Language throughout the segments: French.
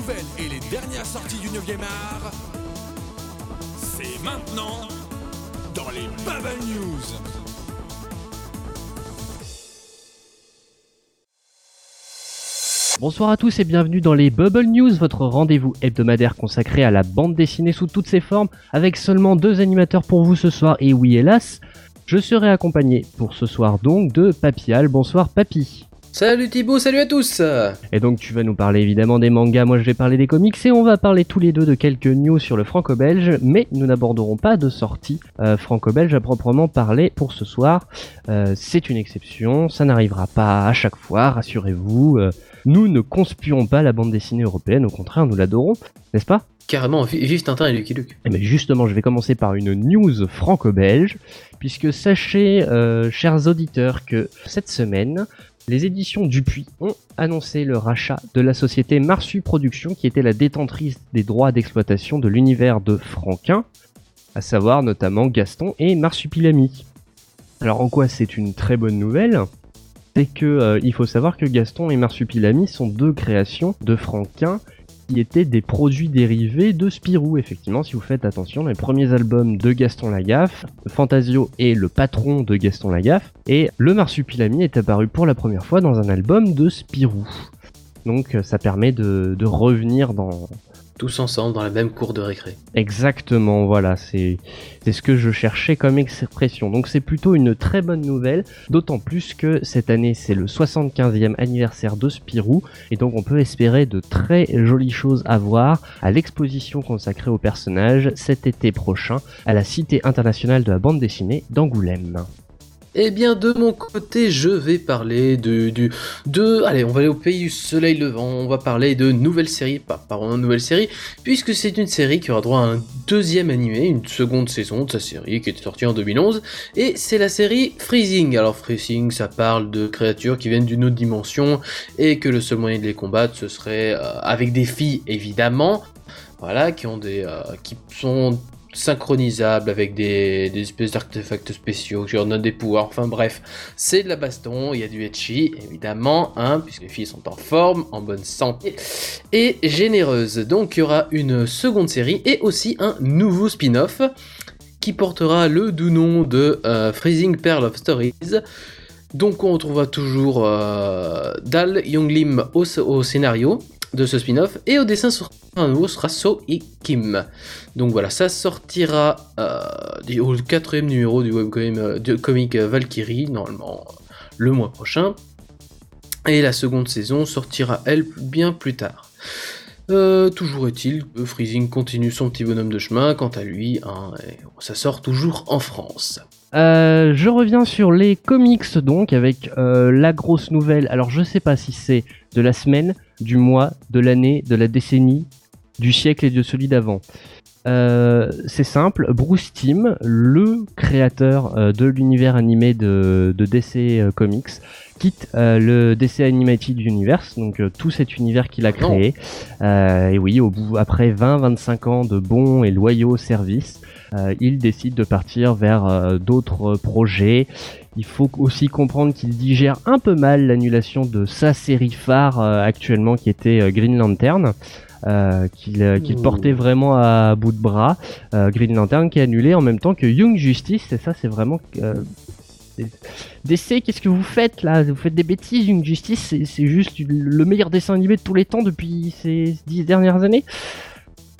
nouvelles et les dernières sorties du 9e art, c'est maintenant dans les Bubble News. Bonsoir à tous et bienvenue dans les Bubble News, votre rendez-vous hebdomadaire consacré à la bande dessinée sous toutes ses formes, avec seulement deux animateurs pour vous ce soir, et oui hélas, je serai accompagné pour ce soir donc de Papial. Bonsoir Papy. Salut Thibaut, salut à tous Et donc tu vas nous parler évidemment des mangas, moi je vais parler des comics et on va parler tous les deux de quelques news sur le franco-belge, mais nous n'aborderons pas de sortie euh, franco-belge à proprement parler pour ce soir. Euh, c'est une exception, ça n'arrivera pas à chaque fois, rassurez-vous. Euh, nous ne conspuons pas la bande dessinée européenne, au contraire nous l'adorons, n'est-ce pas? Carrément, vi- vive Tintin et Lucky Luke. Eh ben justement, je vais commencer par une news franco-belge, puisque sachez, euh, chers auditeurs, que cette semaine, les éditions Dupuis ont annoncé le rachat de la société Marsu Productions, qui était la détentrice des droits d'exploitation de l'univers de Franquin, à savoir notamment Gaston et Marsupilami. Alors en quoi c'est une très bonne nouvelle? C'est que euh, il faut savoir que Gaston et Marsupilami sont deux créations de Franquin qui étaient des produits dérivés de Spirou. Effectivement, si vous faites attention, les premiers albums de Gaston Lagaffe, Fantasio est le patron de Gaston Lagaffe, et le Marsupilami est apparu pour la première fois dans un album de Spirou. Donc euh, ça permet de, de revenir dans... Tous ensemble dans la même cour de récré. Exactement, voilà, c'est ce que je cherchais comme expression. Donc c'est plutôt une très bonne nouvelle, d'autant plus que cette année c'est le 75e anniversaire de Spirou, et donc on peut espérer de très jolies choses à voir à l'exposition consacrée au personnage cet été prochain à la Cité internationale de la bande dessinée d'Angoulême. Eh bien, de mon côté, je vais parler de, du, de, allez, on va aller au pays du soleil levant, on va parler de nouvelle série, pas, de nouvelle série, puisque c'est une série qui aura droit à un deuxième animé, une seconde saison de sa série qui était sortie en 2011, et c'est la série Freezing. Alors, Freezing, ça parle de créatures qui viennent d'une autre dimension, et que le seul moyen de les combattre, ce serait euh, avec des filles, évidemment, voilà, qui ont des, euh, qui sont synchronisables avec des, espèces d'artefacts spéciaux qui leur donnent des pouvoirs. Enfin bref, c'est de la baston, il y a du etchi évidemment, hein, puisque les filles sont en forme, en bonne santé et généreuses. Donc il y aura une seconde série et aussi un nouveau spin-off qui portera le doux nom de euh, Freezing Pearl of Stories. Donc on retrouvera toujours euh, Dal Yonglim au, au scénario de ce spin-off et au dessin sur un nouveau sera et Kim. Donc voilà, ça sortira euh, au quatrième numéro du webcomic euh, comic euh, Valkyrie, normalement euh, le mois prochain. Et la seconde saison sortira, elle, bien plus tard. Toujours est-il que Freezing continue son petit bonhomme de chemin, quant à lui, hein, et ça sort toujours en France. Euh, je reviens sur les comics donc avec euh, la grosse nouvelle. Alors je sais pas si c'est de la semaine, du mois, de l'année, de la décennie, du siècle et de celui d'avant. Euh, c'est simple, Bruce Timm, le créateur euh, de l'univers animé de, de DC Comics, quitte euh, le DC Animated Universe, donc euh, tout cet univers qu'il a Ah créé. Euh, et oui, au bout, après 20-25 ans de bons et loyaux services, il décide de partir vers euh, d'autres projets. Il faut aussi comprendre qu'il digère un peu mal l'annulation de sa série phare euh, actuellement qui était euh, Green Lantern. euh, qu'il euh, portait vraiment à bout de bras. Euh, Green Lantern qui est annulé en même temps que Young Justice, et ça c'est vraiment... Euh, DC, qu'est-ce que vous faites là? Vous faites des bêtises, Young Justice, c'est c'est juste le meilleur dessin animé de tous les temps depuis ces dix dernières années?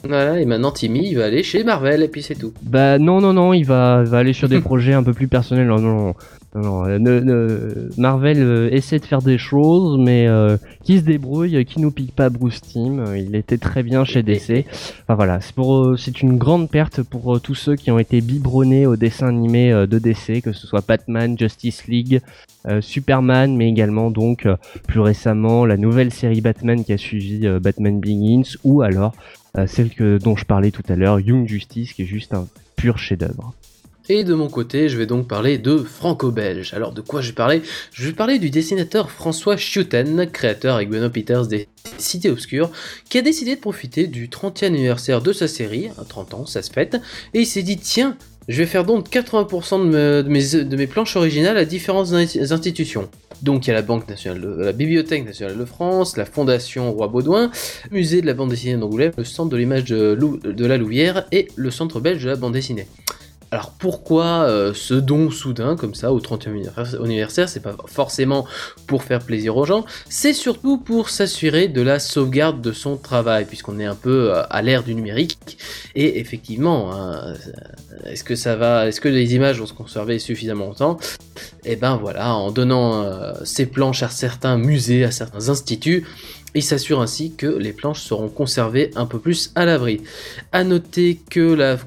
Voilà, et maintenant Timmy, il va aller chez Marvel, et puis c'est tout. Bah non, non, non, il va, va aller sur des projets un peu plus personnels. Non, non, non, non, non, euh, ne- ne- Marvel euh, essaie de faire des choses, mais euh, qui se débrouille, qui nous pique pas Bruce euh, il était très bien chez DC. Enfin voilà, c'est pour, euh, c'est une grande perte pour tous ceux qui ont été biberonnés au dessin animé de DC, que ce soit Batman, Justice League, Superman, mais également donc plus récemment la nouvelle série Batman qui a suivi Batman Begins, ou alors euh, celle que, dont je parlais tout à l'heure, Young Justice, qui est juste un pur chef-d'œuvre. Et de mon côté, je vais donc parler de franco-belge. Alors de quoi je vais parler? Je vais parler du dessinateur François Schuten, créateur avec Benoît Peters des Cités Obscures, qui a décidé de profiter du 30e anniversaire de sa série, à 30 ans, ça se fête, et il s'est dit tiens, Je vais faire donc 80% de mes, planches originales à différentes institutions. Donc il y a la Banque nationale, la Bibliothèque nationale de France, la Fondation Roi Baudouin, le Musée de la bande dessinée d'Angoulême, le Centre de l'image de la Louvière et le Centre belge de la bande dessinée. Alors pourquoi euh, ce don soudain comme ça au 30e anniversaire C'est pas forcément pour faire plaisir aux gens, c'est surtout pour s'assurer de la sauvegarde de son travail, puisqu'on est un peu euh, à l'ère du numérique. Et effectivement, hein, euh, est-ce que ça va, est-ce que les images vont se conserver suffisamment longtemps? Et eh ben voilà, en donnant ces planches à certains musées, à certains instituts, il s'assure ainsi que les planches seront conservées un peu plus à l'abri. A noter que la,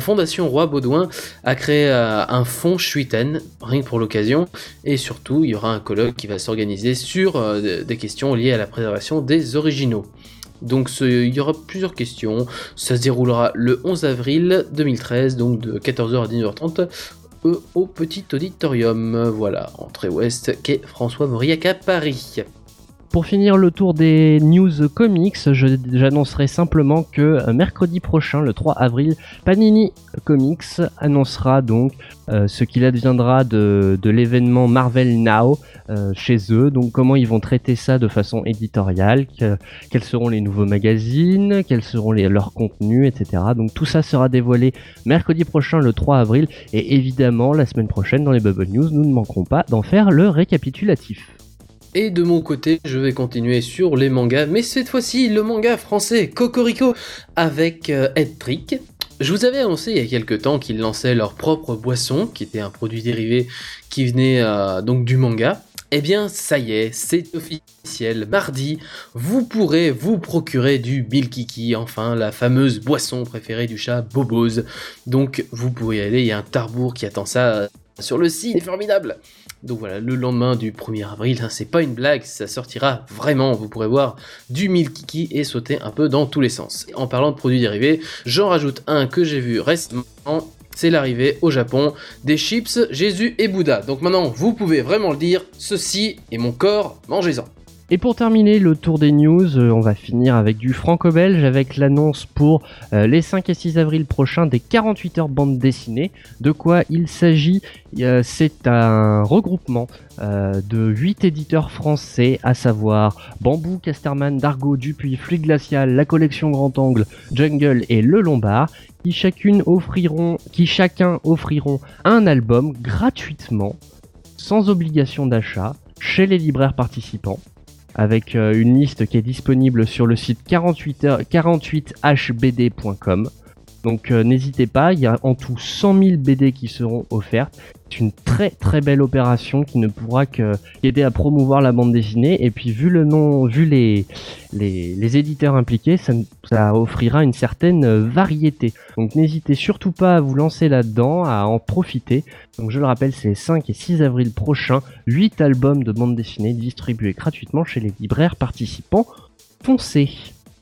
fondation Roi Baudouin a créé euh, un fonds Chuiten, rien que pour l'occasion, et surtout il y aura un colloque qui va s'organiser sur euh, des questions liées à la préservation des originaux. Donc il y aura plusieurs questions, ça se déroulera le 11 avril 2013, donc de 14h à 19h30 euh, au petit auditorium, voilà, entrée ouest, quai François Mauriac à Paris. Pour finir le tour des news comics, j'annoncerai simplement que euh, mercredi prochain, le 3 avril, Panini Comics annoncera donc euh, ce qu'il adviendra de, l'événement Marvel Now euh, chez eux. Donc comment ils vont traiter ça de façon éditoriale, quels seront les nouveaux magazines, quels seront leurs contenus, etc. Donc tout ça sera dévoilé mercredi prochain, le 3 avril. Et évidemment, la semaine prochaine, dans les Bubble News, nous ne manquerons pas d'en faire le récapitulatif. Et de mon côté, je vais continuer sur les mangas, mais cette fois-ci le manga français Cocorico avec euh. Je vous avais annoncé il y a quelques temps qu'ils lançaient leur propre boisson, qui était un produit dérivé qui venait euh, donc du manga. Eh bien, ça y est, c'est officiel. Mardi, vous pourrez vous procurer du Bilkiki, enfin la fameuse boisson préférée du chat Bobose. Donc, vous pouvez y aller, il y a un tarbour qui attend ça sur le site, c'est formidable. Donc voilà, le lendemain du 1er avril, hein, c'est pas une blague, ça sortira vraiment, vous pourrez voir du mille kiki et sauter un peu dans tous les sens. En parlant de produits dérivés, j'en rajoute un que j'ai vu récemment, c'est l'arrivée au Japon des chips Jésus et Bouddha. Donc maintenant, vous pouvez vraiment le dire, ceci est mon corps, mangez-en. Et pour terminer le tour des news, euh, on va finir avec du franco-belge avec l'annonce pour euh, les 5 et 6 avril prochains des 48 heures bande dessinée. De quoi il s'agit euh, C'est un regroupement de 8 éditeurs français, à savoir Bambou, Casterman, Dargo, Dupuis, Fluide Glacial, La Collection Grand Angle, Jungle et Le Lombard, qui, chacune offriront, qui chacun offriront un album gratuitement, sans obligation d'achat, chez les libraires participants avec euh, une liste qui est disponible sur le site 48, 48hbd.com. Donc euh, n'hésitez pas, il y a en tout 100 000 BD qui seront offertes. C'est une très très belle opération qui ne pourra qu'aider à promouvoir la bande dessinée. Et puis vu le nom, vu les, éditeurs impliqués, ça, ça, offrira une certaine variété. Donc n'hésitez surtout pas à vous lancer là-dedans, à en profiter. Donc je le rappelle, c'est 5 et 6 avril prochain, 8 albums de bande dessinée distribués gratuitement chez les libraires participants. Foncez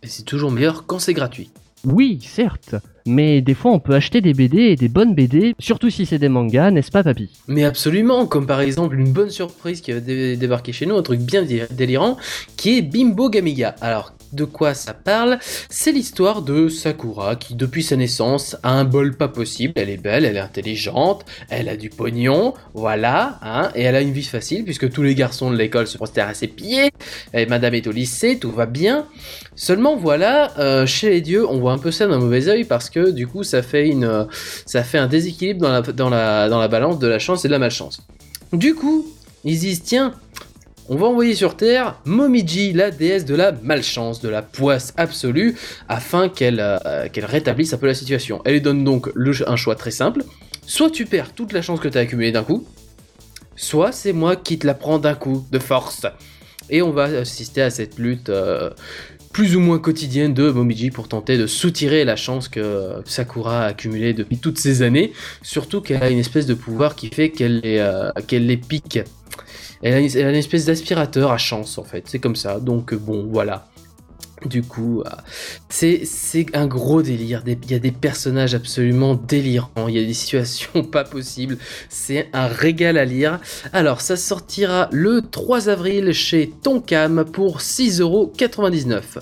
Et c'est toujours meilleur quand c'est gratuit. Oui, certes, mais des fois on peut acheter des BD et des bonnes BD, surtout si c'est des mangas, n'est-ce pas papy? Mais absolument, comme par exemple une bonne surprise qui a débarqué chez nous, un truc bien délirant, qui est Bimbo Gamiga. Alors de quoi ça parle C'est l'histoire de Sakura qui, depuis sa naissance, a un bol pas possible. Elle est belle, elle est intelligente, elle a du pognon, voilà, hein, et elle a une vie facile puisque tous les garçons de l'école se prosternent à ses pieds. Et Madame est au lycée, tout va bien. Seulement voilà, euh, chez les dieux, on voit un peu ça d'un mauvais oeil parce que du coup, ça fait une, ça fait un déséquilibre dans la, dans la, dans la balance de la chance et de la malchance. Du coup, ils disent tiens, on va envoyer sur Terre Momiji, la déesse de la malchance, de la poisse absolue, afin qu'elle euh, rétablisse un peu la situation. Elle lui donne donc un choix très simple. Soit tu perds toute la chance que tu as accumulée d'un coup, soit c'est moi qui te la prends d'un coup, de force. Et on va assister à cette lutte euh, plus ou moins quotidienne de Momiji pour tenter de soutirer la chance que Sakura a accumulée depuis toutes ces années. Surtout qu'elle a une espèce de pouvoir qui fait qu'elle euh, qu'elle les pique elle a, une, espèce d'aspirateur à chance en fait, c'est comme ça. Donc bon, voilà. Du coup, euh, c'est un gros délire. Il y a des personnages absolument délirants. Il y a des situations pas possibles. C'est un régal à lire. Alors, ça sortira le 3 avril chez Tonkam pour 6,99€.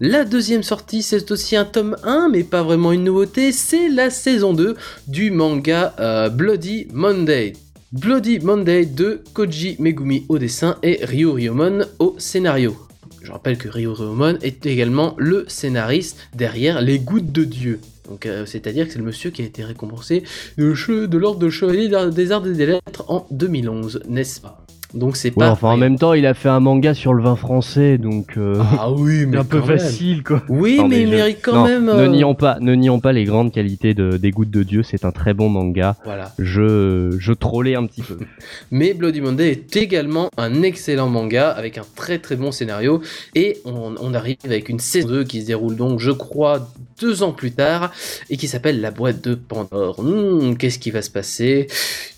La deuxième sortie, c'est aussi un tome 1, mais pas vraiment une nouveauté, c'est la saison 2 du manga euh, Bloody Monday. Bloody Monday de Koji Megumi au dessin et Ryu Ryomon au scénario. Je rappelle que Ryu Ryomon est également le scénariste derrière Les Gouttes de Dieu. Euh, c'est-à-dire que c'est le monsieur qui a été récompensé de, de l'ordre de chevalier des arts et des lettres en 2011, n'est-ce pas? Donc c'est pas. enfin, en même temps, il a fait un manga sur le vin français, donc. Euh, ah oui, mais un peu facile, quoi. Oui, mais, il mérite quand même. Ne euh, nions pas, ne nions pas les grandes qualités de des Gouttes de Dieu. C'est un très bon manga. Voilà. Je je trollais un petit peu. mais Bloody Monday est également un excellent manga avec un très très bon scénario et on, on arrive avec une saison 2 qui se déroule donc, je crois, deux ans plus tard et qui s'appelle La boîte de Pandore. Hmm, qu'est-ce qui va se passer?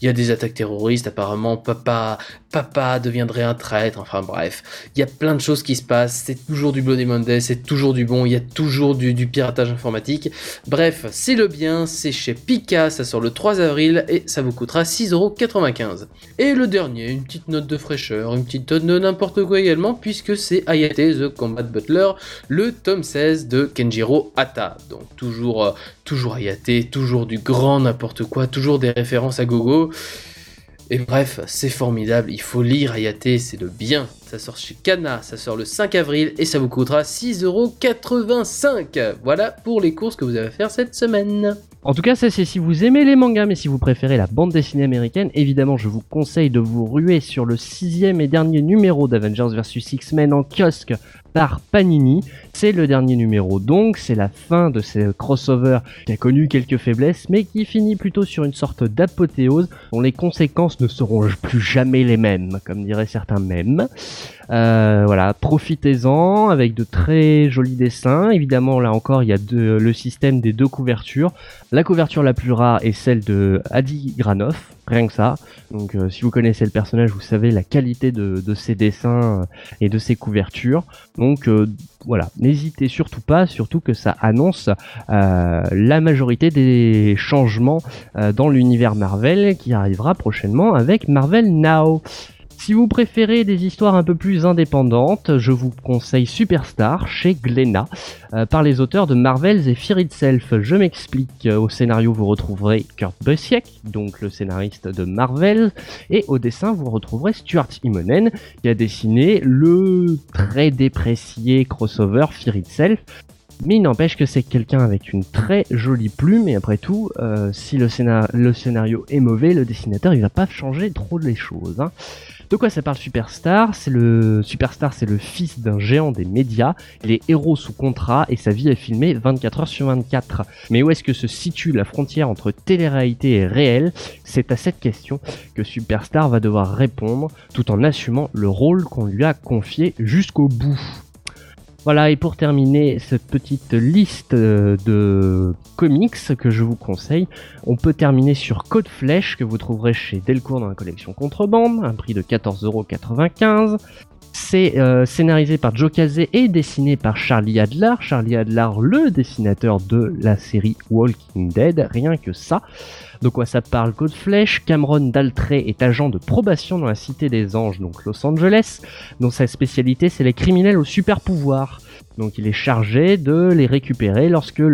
Il y a des attaques terroristes apparemment. Papa, papa deviendrait un traître. Enfin bref, il y a plein de choses qui se passent. C'est toujours du Bloody Monday, c'est toujours du bon. Il y a toujours du, piratage informatique. Bref, c'est le bien. C'est chez Pika. Ça sort le 3 avril et ça vous coûtera 6,95€. Et le dernier, une petite note de fraîcheur, une petite note de n'importe quoi également, puisque c'est Ayate the Combat Butler, le tome 16 de Kenjiro Hata. Donc toujours, euh, toujours Ayate, toujours du grand n'importe quoi, toujours des références à gogo. Et bref, c'est formidable, il faut lire Ayate, c'est le bien. Ça sort chez Kana, ça sort le 5 avril et ça vous coûtera 6,85€. Voilà pour les courses que vous avez à faire cette semaine. En tout cas, ça c'est si vous aimez les mangas, mais si vous préférez la bande dessinée américaine, évidemment, je vous conseille de vous ruer sur le sixième et dernier numéro d'Avengers vs X-Men en kiosque par Panini. C'est le dernier numéro donc, c'est la fin de ce crossover qui a connu quelques faiblesses, mais qui finit plutôt sur une sorte d'apothéose dont les conséquences ne seront plus jamais les mêmes, comme diraient certains mêmes. Euh, voilà, profitez-en avec de très jolis dessins. Évidemment, là encore, il y a le système des deux couvertures. La couverture la plus rare est celle de Adi Granoff, rien que ça. Donc, euh, si vous connaissez le personnage, vous savez la qualité de, ses dessins euh, et de ses couvertures. Donc, voilà, n'hésitez surtout pas, surtout que ça annonce la majorité des changements dans l'univers Marvel qui arrivera prochainement avec Marvel Now. Si vous préférez des histoires un peu plus indépendantes, je vous conseille Superstar chez Glénat, euh, par les auteurs de Marvels et Fear Itself. Je m'explique, au scénario vous retrouverez Kurt Busiek, donc le scénariste de Marvel, et au dessin vous retrouverez Stuart Immonen, qui a dessiné le très déprécié crossover Fear Itself, mais il n'empêche que c'est quelqu'un avec une très jolie plume, et après tout, euh, si le, scénario est mauvais, le dessinateur il va pas changer trop les choses. Hein. De quoi ça parle Superstar? C'est le Superstar, c'est le fils d'un géant des médias. Il est héros sous contrat et sa vie est filmée 24 heures sur 24. Mais où est-ce que se situe la frontière entre télé-réalité et réel? C'est à cette question que Superstar va devoir répondre tout en assumant le rôle qu'on lui a confié jusqu'au bout. Voilà, et pour terminer cette petite liste euh, de comics que je vous conseille, on peut terminer sur Code Flèche que vous trouverez chez Delcourt dans la collection Contrebande, un prix de 14,95€. C'est euh, scénarisé par Joe Casey et dessiné par Charlie Adler. Charlie Adler, le dessinateur de la série Walking Dead, rien que ça. De quoi ça parle Code Flèche Cameron Daltrey est agent de probation dans la Cité des Anges, donc Los Angeles, dont sa spécialité c'est les criminels aux super pouvoirs. Donc il est chargé de les récupérer lorsqu'ils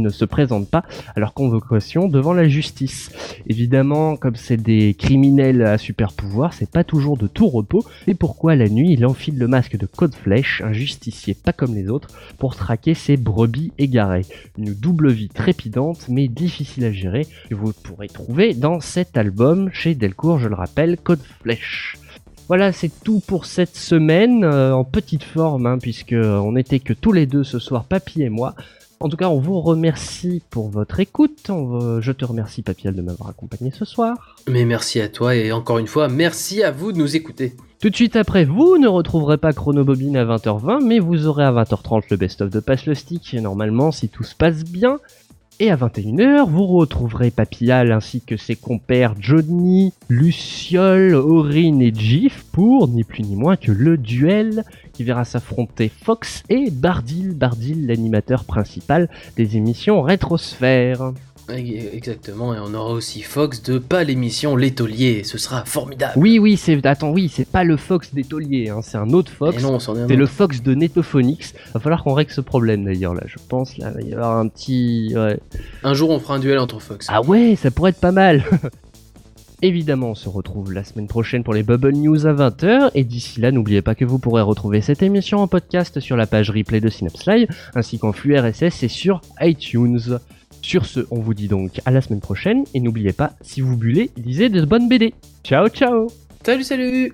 ne se présentent pas à leur convocation devant la justice. Évidemment, comme c'est des criminels à super pouvoir, c'est pas toujours de tout repos. Et pourquoi la nuit il enfile le masque de Code Flèche, un justicier pas comme les autres, pour traquer ses brebis égarées. Une double vie trépidante mais difficile à gérer que vous pourrez trouver dans cet album chez Delcourt, je le rappelle, Code Flèche. Voilà, c'est tout pour cette semaine, euh, en petite forme, hein, puisque on n'était que tous les deux ce soir, Papy et moi. En tout cas, on vous remercie pour votre écoute. Je te remercie, Papial, de m'avoir accompagné ce soir. Mais merci à toi et encore une fois, merci à vous de nous écouter. Tout de suite après, vous ne retrouverez pas Chronobobine à 20h20, mais vous aurez à 20h30 le best-of de Passe le Stick, normalement, si tout se passe bien. Et à 21h, vous retrouverez Papillal ainsi que ses compères Johnny, Luciole, Aurine et Jif pour ni plus ni moins que le duel qui verra s'affronter Fox et Bardil, Bardil l'animateur principal des émissions Rétrosphère. Exactement, et on aura aussi Fox de pas l'émission L'étolier, ce sera formidable. Oui, oui, c'est. Attends, oui, c'est pas le Fox des tauliers, hein, c'est un autre Fox. C'est le. Fox de Netophonix. Va falloir qu'on règle ce problème d'ailleurs là. Je pense là, il va y avoir un petit. ouais. Un jour, on fera un duel entre Fox. Ah ouais, ça pourrait être pas mal. Évidemment, on se retrouve la semaine prochaine pour les Bubble News à 20h. Et d'ici là, n'oubliez pas que vous pourrez retrouver cette émission en podcast sur la page replay de Synapse Live, ainsi qu'en flux RSS et sur iTunes. Sur ce, on vous dit donc à la semaine prochaine. Et n'oubliez pas, si vous bullez, lisez de bonnes BD. Ciao, ciao Salut, salut